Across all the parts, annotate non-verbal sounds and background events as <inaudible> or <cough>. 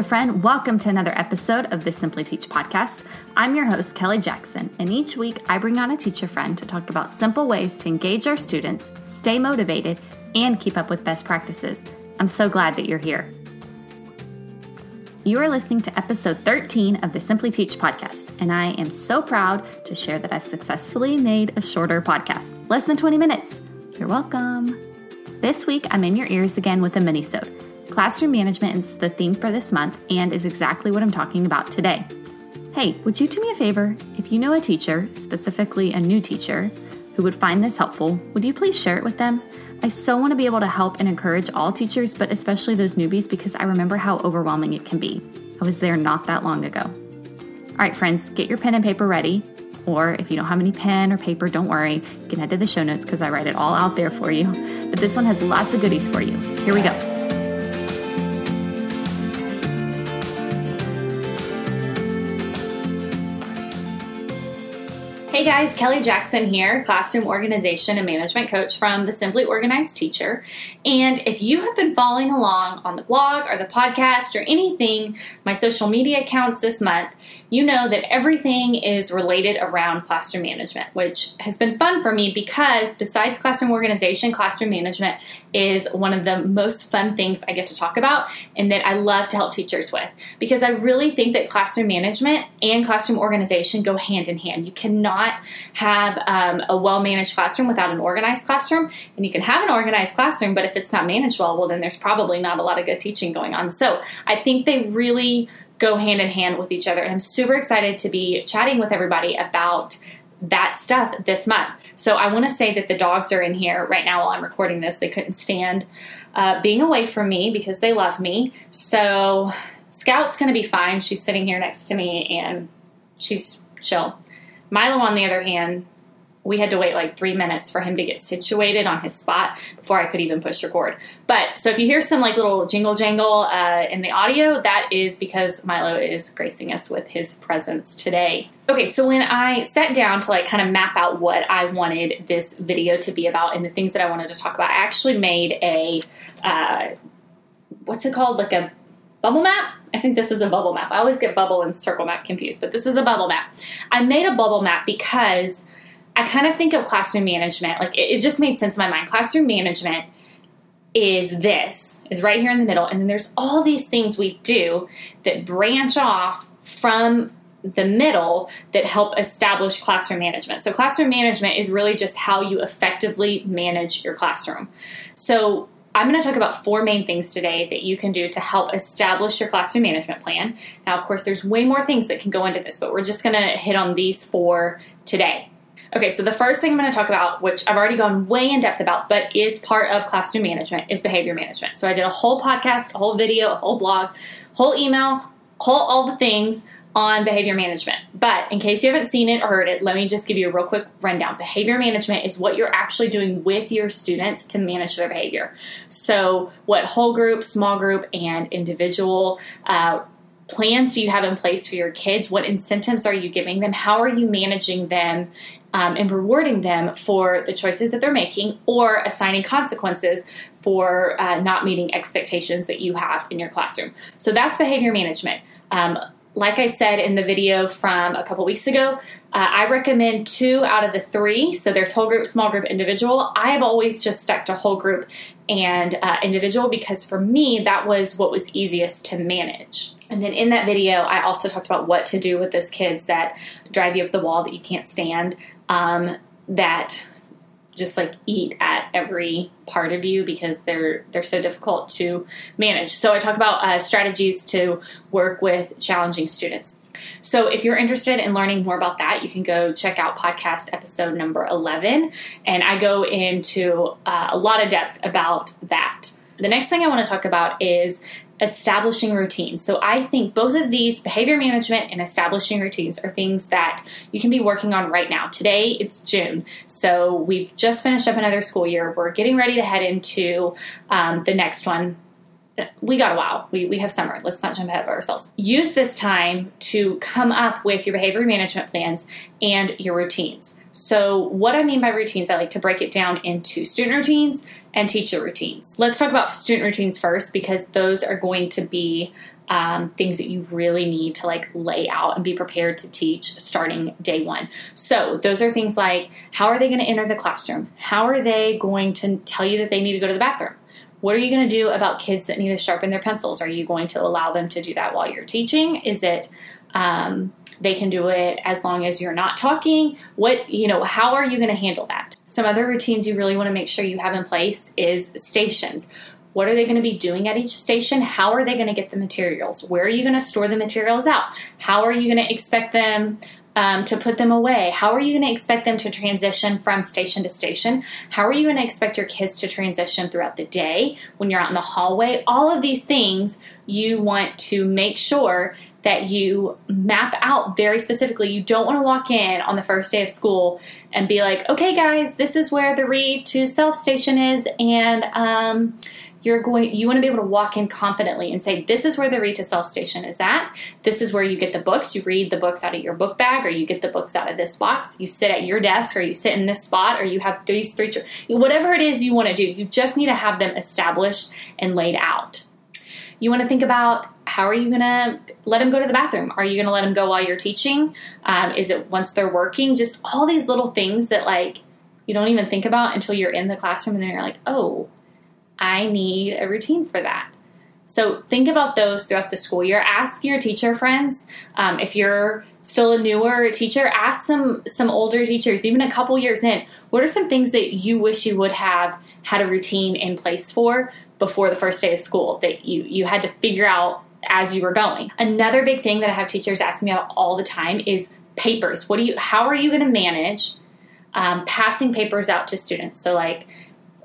teacher friend. Welcome to another episode of the Simply Teach podcast. I'm your host, Kelly Jackson, and each week I bring on a teacher friend to talk about simple ways to engage our students, stay motivated, and keep up with best practices. I'm so glad that you're here. You are listening to episode 13 of the Simply Teach podcast, and I am so proud to share that I've successfully made a shorter podcast, less than 20 minutes. You're welcome. This week, I'm in your ears again with a mini-sode. Classroom management is the theme for this month and is exactly what I'm talking about today. Hey, would you do me a favor? If you know a teacher, specifically a new teacher, who would find this helpful, would you please share it with them? I so want to be able to help and encourage all teachers, but especially those newbies because I remember how overwhelming it can be. I was there not that long ago. All right, friends, get your pen and paper ready. Or if you don't have any pen or paper, don't worry. You can head to the show notes because I write it all out there for you. But this one has lots of goodies for you. Here we go. Hey guys, Kelly Jackson here, classroom organization and management coach from the Simply Organized Teacher. And if you have been following along on the blog or the podcast or anything, my social media accounts this month, you know that everything is related around classroom management, which has been fun for me because besides classroom organization, classroom management is one of the most fun things I get to talk about and that I love to help teachers with because I really think that classroom management and classroom organization go hand in hand. You cannot have um, a well managed classroom without an organized classroom, and you can have an organized classroom, but if it's not managed well, well, then there's probably not a lot of good teaching going on. So I think they really go hand in hand with each other. And I'm super excited to be chatting with everybody about that stuff this month. So I want to say that the dogs are in here right now while I'm recording this. They couldn't stand uh, being away from me because they love me. So Scout's going to be fine. She's sitting here next to me and she's chill. Milo, on the other hand, we had to wait like three minutes for him to get situated on his spot before I could even push record. But so if you hear some like little jingle jangle uh, in the audio, that is because Milo is gracing us with his presence today. Okay, so when I sat down to like kind of map out what I wanted this video to be about and the things that I wanted to talk about, I actually made a uh, what's it called? Like a bubble map. I think this is a bubble map. I always get bubble and circle map confused, but this is a bubble map. I made a bubble map because I kind of think of classroom management, like it, it just made sense in my mind. Classroom management is this, is right here in the middle. And then there's all these things we do that branch off from the middle that help establish classroom management. So, classroom management is really just how you effectively manage your classroom. So, I'm going to talk about four main things today that you can do to help establish your classroom management plan. Now, of course, there's way more things that can go into this, but we're just going to hit on these four today. Okay, so the first thing I'm going to talk about, which I've already gone way in depth about, but is part of classroom management, is behavior management. So I did a whole podcast, a whole video, a whole blog, whole email, whole all the things on behavior management. But in case you haven't seen it or heard it, let me just give you a real quick rundown. Behavior management is what you're actually doing with your students to manage their behavior. So, what whole group, small group, and individual uh, plans do you have in place for your kids? What incentives are you giving them? How are you managing them um, and rewarding them for the choices that they're making or assigning consequences for uh, not meeting expectations that you have in your classroom? So that's behavior management. Um, like I said in the video from a couple weeks ago, uh, I recommend two out of the three. So there's whole group, small group, individual. I have always just stuck to whole group and uh, individual because for me, that was what was easiest to manage. And then in that video, I also talked about what to do with those kids that drive you up the wall that you can't stand, um, that just like eat at every part of you because they're they're so difficult to manage. So I talk about uh, strategies to work with challenging students. So if you're interested in learning more about that, you can go check out podcast episode number 11, and I go into uh, a lot of depth about that. The next thing I want to talk about is establishing routines. So I think both of these, behavior management and establishing routines, are things that you can be working on right now. Today it's June, so we've just finished up another school year. We're getting ready to head into um, the next one. We got a while. We, we have summer. Let's not jump ahead of ourselves. Use this time to come up with your behavior management plans and your routines. So, what I mean by routines, I like to break it down into student routines and teacher routines. Let's talk about student routines first because those are going to be um, things that you really need to like lay out and be prepared to teach starting day one. So, those are things like how are they going to enter the classroom? How are they going to tell you that they need to go to the bathroom? What are you going to do about kids that need to sharpen their pencils? Are you going to allow them to do that while you're teaching? Is it um, they can do it as long as you're not talking? What, you know, how are you going to handle that? Some other routines you really want to make sure you have in place is stations. What are they going to be doing at each station? How are they going to get the materials? Where are you going to store the materials out? How are you going to expect them um, to put them away? How are you going to expect them to transition from station to station? How are you going to expect your kids to transition throughout the day when you're out in the hallway? All of these things you want to make sure that you map out very specifically. You don't want to walk in on the first day of school and be like, okay, guys, this is where the read to self station is, and um, you're going you want to be able to walk in confidently and say this is where the read to self station is at. This is where you get the books. You read the books out of your book bag or you get the books out of this box. You sit at your desk or you sit in this spot or you have these three whatever it is you want to do you just need to have them established and laid out. You want to think about how are you going to let them go to the bathroom? Are you going to let them go while you're teaching? Um, is it once they're working? Just all these little things that like you don't even think about until you're in the classroom and then you're like oh I need a routine for that. So think about those throughout the school year. Ask your teacher friends. Um, if you're still a newer teacher, ask some some older teachers, even a couple years in. What are some things that you wish you would have had a routine in place for before the first day of school that you you had to figure out as you were going? Another big thing that I have teachers ask me about all the time is papers. What do you? How are you going to manage um, passing papers out to students? So like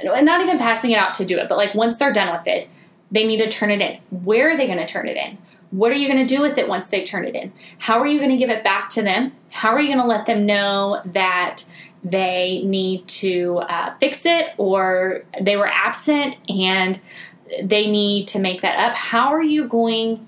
and not even passing it out to do it, but like once they're done with it, they need to turn it in. Where are they going to turn it in? What are you going to do with it once they turn it in? How are you going to give it back to them? How are you going to let them know that they need to uh, fix it or they were absent and they need to make that up? How are you going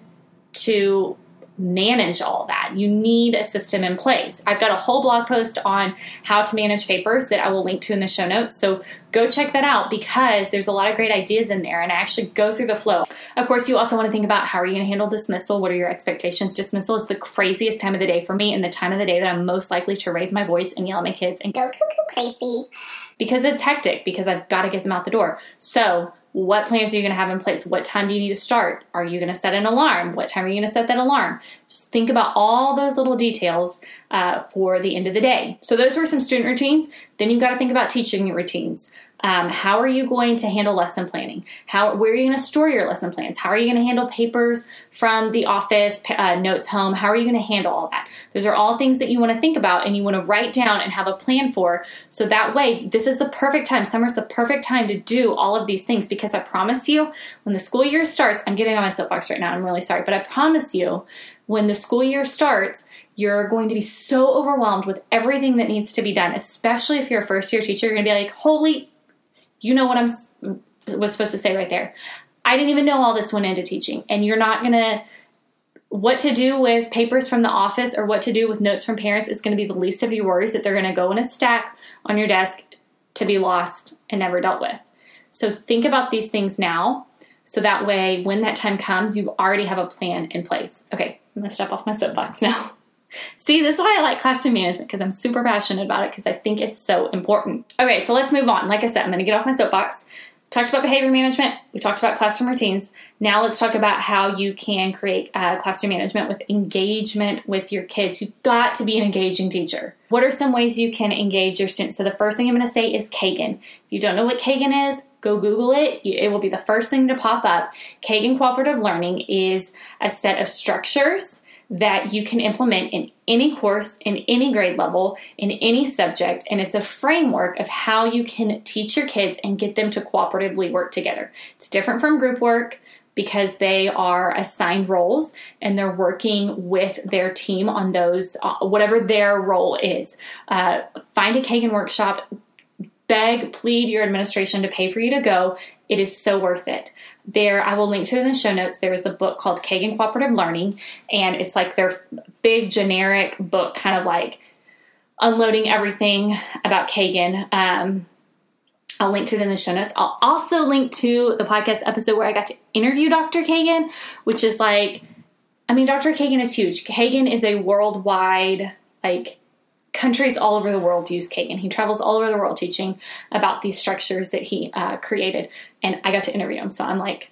to manage all that. You need a system in place. I've got a whole blog post on how to manage papers that I will link to in the show notes. So go check that out because there's a lot of great ideas in there and I actually go through the flow. Of course, you also want to think about how are you going to handle dismissal? What are your expectations? Dismissal is the craziest time of the day for me and the time of the day that I'm most likely to raise my voice and yell at my kids and go crazy because it's hectic because I've got to get them out the door. So what plans are you going to have in place? What time do you need to start? Are you going to set an alarm? What time are you going to set that alarm? Just think about all those little details uh, for the end of the day. So, those were some student routines. Then you've got to think about teaching your routines. Um, how are you going to handle lesson planning? How where are you going to store your lesson plans? How are you going to handle papers from the office, uh, notes home? How are you going to handle all that? Those are all things that you want to think about and you want to write down and have a plan for. So that way, this is the perfect time. Summer's the perfect time to do all of these things because I promise you, when the school year starts, I'm getting on my soapbox right now. I'm really sorry, but I promise you, when the school year starts, you're going to be so overwhelmed with everything that needs to be done, especially if you're a first year teacher. You're going to be like, holy you know what I'm was supposed to say right there. I didn't even know all this went into teaching, and you're not gonna what to do with papers from the office or what to do with notes from parents is going to be the least of your worries that they're going to go in a stack on your desk to be lost and never dealt with. So think about these things now so that way when that time comes you already have a plan in place. Okay, I'm going to step off my soapbox <laughs> now. See, this is why I like classroom management because I'm super passionate about it because I think it's so important. Okay, so let's move on. Like I said, I'm going to get off my soapbox. Talked about behavior management. We talked about classroom routines. Now let's talk about how you can create uh, classroom management with engagement with your kids. You've got to be an engaging teacher. What are some ways you can engage your students? So the first thing I'm going to say is Kagan. If you don't know what Kagan is, go Google it. It will be the first thing to pop up. Kagan Cooperative Learning is a set of structures that you can implement in any course, in any grade level, in any subject, and it's a framework of how you can teach your kids and get them to cooperatively work together. It's different from group work because they are assigned roles and they're working with their team on those, uh, whatever their role is. Uh, find a Kagan workshop, beg, plead your administration to pay for you to go. It is so worth it there i will link to in the show notes there is a book called kagan cooperative learning and it's like their big generic book kind of like unloading everything about kagan um, I'll link to it in the show notes. I'll also link to the podcast episode where I got to interview Dr. Kagan, which is like, I mean, Dr. Kagan is huge. Kagan is a worldwide, like, countries all over the world use Kagan. He travels all over the world teaching about these structures that he uh, created. And I got to interview him. So I'm like,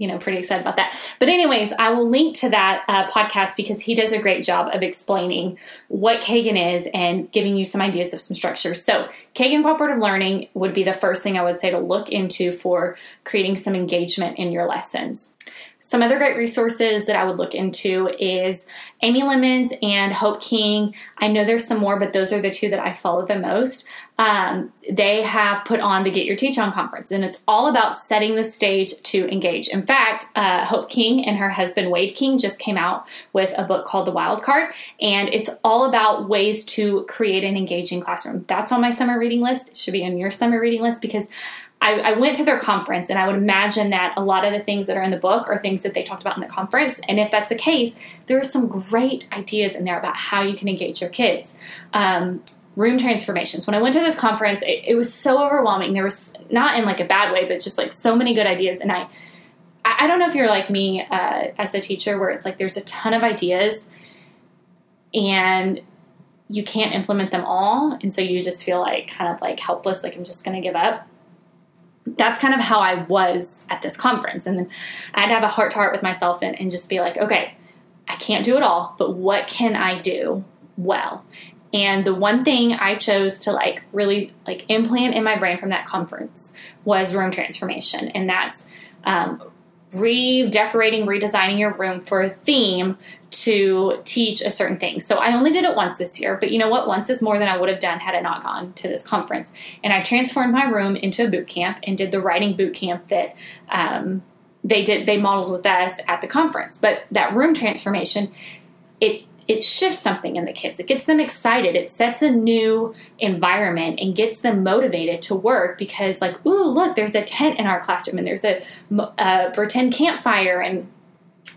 you know, pretty excited about that. But, anyways, I will link to that uh, podcast because he does a great job of explaining what Kagan is and giving you some ideas of some structures. So, Kagan Cooperative Learning would be the first thing I would say to look into for creating some engagement in your lessons. Some other great resources that I would look into is Amy Lemons and Hope King. I know there's some more, but those are the two that I follow the most. Um, they have put on the Get Your Teach On conference, and it's all about setting the stage to engage. In fact, uh, Hope King and her husband Wade King just came out with a book called The Wild Card, and it's all about ways to create an engaging classroom. That's on my summer reading list. It should be on your summer reading list because I, I, went to their conference and I would imagine that a lot of the things that are in the book are things that they talked about in the conference. And if that's the case, there are some great ideas in there about how you can engage your kids. Um, room transformations. When I went to this conference, it, it, was so overwhelming. There was not in like a bad way, but just like so many good ideas. And I, I don't know if you're like me uh, as a teacher, where it's like there's a ton of ideas and you can't implement them all. And so you just feel like kind of like helpless, like I'm just going to give up that's kind of how I was at this conference. And then I had to have a heart to heart with myself and, and just be like, okay, I can't do it all, but what can I do well? And the one thing I chose to like really like implant in my brain from that conference was room transformation. And that's um, redecorating, redesigning your room for a theme to teach a certain thing. So I only did it once this year, but you know what? Once is more than I would have done had I not gone to this conference. And I transformed my room into a boot camp and did the writing boot camp that um, they did. They modeled with us at the conference. But that room transformation, it it shifts something in the kids. It gets them excited. It sets a new environment and gets them motivated to work because, like, ooh, look, there's a tent in our classroom and there's a, a pretend campfire, and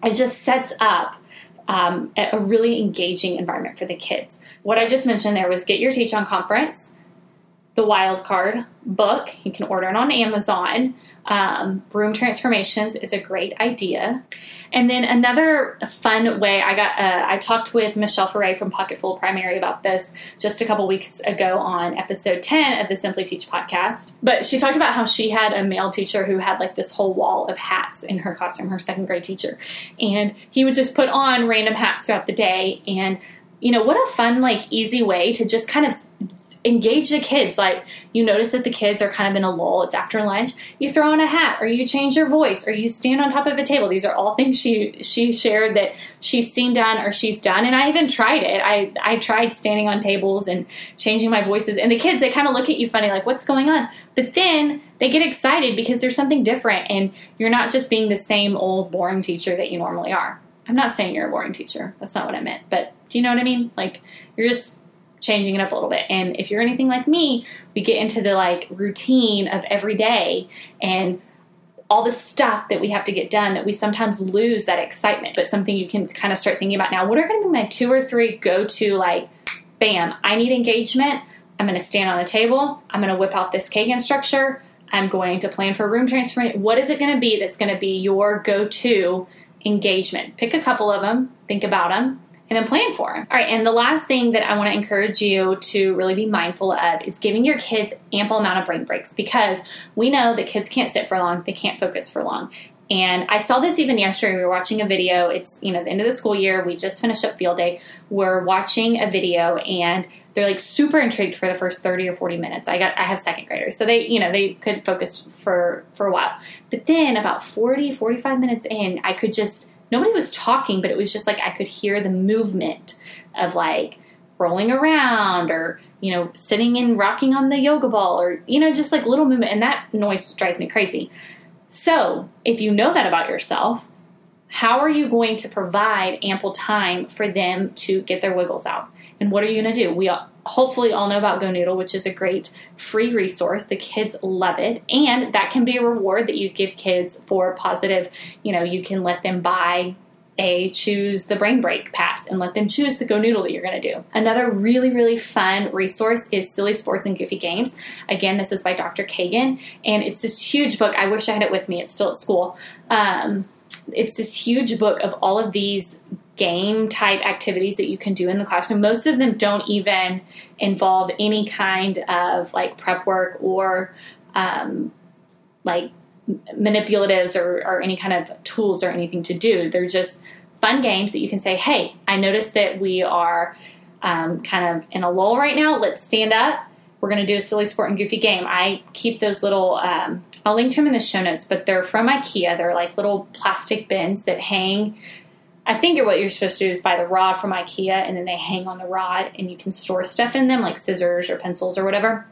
it just sets up um, a really engaging environment for the kids. What I just mentioned there was Get Your Teach On Conference, the Wild Card book. You can order it on Amazon. Um, room transformations is a great idea. And then another fun way I got, uh, I talked with Michelle Ferre from Pocketful Primary about this just a couple weeks ago on episode 10 of the Simply Teach podcast. But she talked about how she had a male teacher who had like this whole wall of hats in her classroom, her second grade teacher. And he would just put on random hats throughout the day. And you know, what a fun, like, easy way to just kind of engage the kids. Like you notice that the kids are kind of in a lull. It's after lunch. You throw on a hat, or you change your voice, or you stand on top of a table. These are all things she she shared that she's seen done or she's done. And I even tried it. I I tried standing on tables and changing my voices. And the kids they kind of look at you funny, like what's going on. But then they get excited because there's something different, and you're not just being the same old boring teacher that you normally are. I'm not saying you're a boring teacher. That's not what I meant. But do you know what I mean? Like you're just changing it up a little bit. And if you're anything like me, we get into the like routine of every day and all the stuff that we have to get done that we sometimes lose that excitement. But something you can kind of start thinking about now. What are going to be my two or three go to like, bam, I need engagement. I'm going to stand on the table. I'm going to whip out this Kagan structure. I'm going to plan for room transformation. What is it going to be that's going to be your go to engagement? Pick a couple of them, think about them, and then plan for. All right, and the last thing that I want to encourage you to really be mindful of is giving your kids ample amount of brain breaks because we know that kids can't sit for long, they can't focus for long. And I saw this even yesterday. We were watching a video. It's, you know, the end of the school year. We just finished up field day. We're watching a video and they're like super intrigued for the first 30 or 40 minutes. I got I have second graders. So they, you know, they could focus for for a while. But then about 40, 45 minutes in, I could just nobody was talking, but it was just like I could hear the movement of like rolling around or, you know, sitting and rocking on the yoga ball or, you know, just like little movement. And that noise drives me crazy. So if you know that about yourself, how are you going to provide ample time for them to get their wiggles out? And what are you going to do? We hopefully all know about GoNoodle, which is a great free resource. The kids love it. And that can be a reward that you give kids for positive, you know, you can let them buy a choose the brain break pass and let them choose the go noodle that you're going to do. Another really, really fun resource is Silly Sports and Goofy Games. Again, this is by Dr. Kagan, and it's this huge book. I wish I had it with me, it's still at school. Um, it's this huge book of all of these game type activities that you can do in the classroom. Most of them don't even involve any kind of like prep work or um, like manipulatives or, or any kind of tools or anything to do. They're just fun games that you can say, hey, I noticed that we are um, kind of in a lull right now. Let's stand up. We're going to do a silly sport and goofy game. I keep those little, um, I'll link to them in the show notes, but they're from IKEA. They're like little plastic bins that hang. I think what you're supposed to do is buy the rod from IKEA and then they hang on the rod and you can store stuff in them like scissors or pencils or whatever.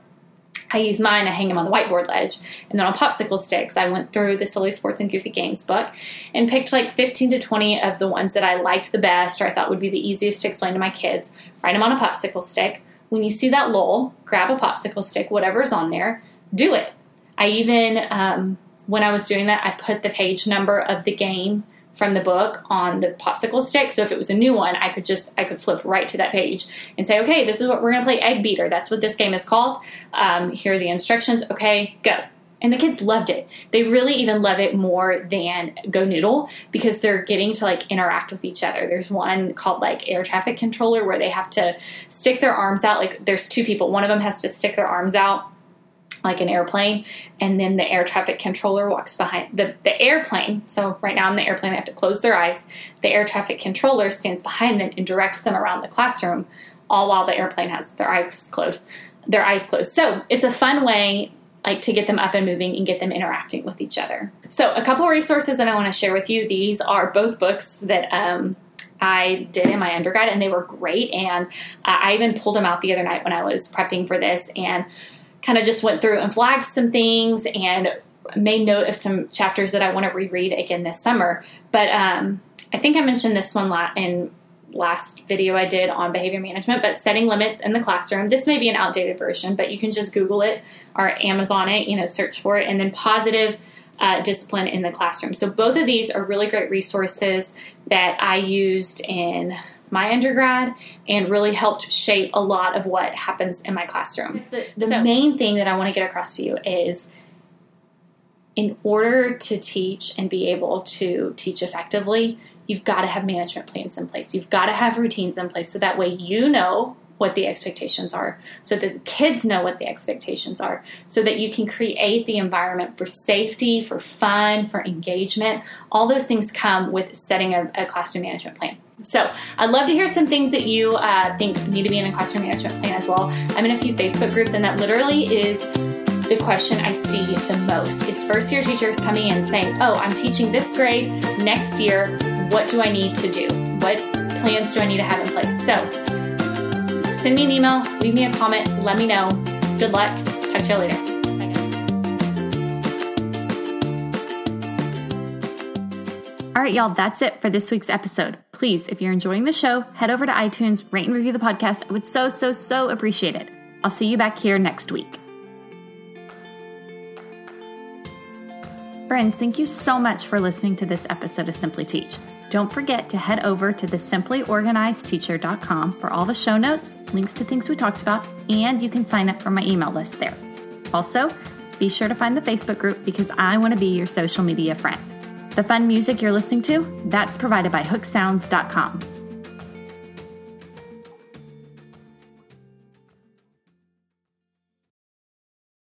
I use mine, I hang them on the whiteboard ledge. And then on popsicle sticks, I went through the Silly Sports and Goofy Games book and picked like 15 to 20 of the ones that I liked the best or I thought would be the easiest to explain to my kids. Write them on a popsicle stick. When you see that lull, grab a popsicle stick, whatever's on there, do it. I even, um, when I was doing that, I put the page number of the game from the book on the popsicle stick. So if it was a new one, I could just I could flip right to that page and say, okay, this is what we're going to play egg beater. That's what this game is called. Um, here are the instructions. Okay, go. And the kids loved it. They really even love it more than Go Noodle because they're getting to like interact with each other. There's one called like air traffic controller where they have to stick their arms out. Like there's two people. One of them has to stick their arms out like an airplane, and then the air traffic controller walks behind the, the airplane. So right now I'm the airplane, they have to close their eyes. The air traffic controller stands behind them and directs them around the classroom, all while the airplane has their eyes closed. Their eyes closed. So it's a fun way like to get them up and moving and get them interacting with each other. So a couple resources that I want to share with you. These are both books that um, I did in my undergrad, and they were great. And uh, I even pulled them out the other night when I was prepping for this and kind of just went through and flagged some things and made note of some chapters that I want to reread again this summer. But um, I think I mentioned this one in last video I did on behavior management, but setting limits in the classroom. This may be an outdated version, but you can just Google it or Amazon it, you know, search for it, and then positive uh, discipline in the classroom. So both of these are really great resources that I used in my undergrad and really helped shape a lot of what happens in my classroom. The, the so, main thing that I want to get across to you is in order to teach and be able to teach effectively, you've got to have management plans in place. You've got to have routines in place so that way you know what the expectations are, so that the kids know what the expectations are, so that you can create the environment for safety, for fun, for engagement. All those things come with setting a, a classroom management plan. So I'd love to hear some things that you uh, think need to be in a classroom management plan as well. I'm in a few Facebook groups, and that literally is the question I see the most is first year teachers coming in saying, Oh, I'm teaching this grade next year. What do I need to do? What plans do I need to have in place? So send me an email, leave me a comment, let me know. Good luck. Talk to you later. All right, y'all, that's it for this week's episode. Please, if you're enjoying the show, head over to iTunes, rate and review the podcast. I would so, so, so appreciate it. I'll see you back here next week. Friends, thank you so much for listening to this episode of Simply Teach. Don't forget to head over to the simplyorganizedteacher.com for all the show notes, links to things we talked about, and you can sign up for my email list there. Also, be sure to find the Facebook group because I want to be your social media friend. The fun music you're listening to, that's provided by hooksounds.com.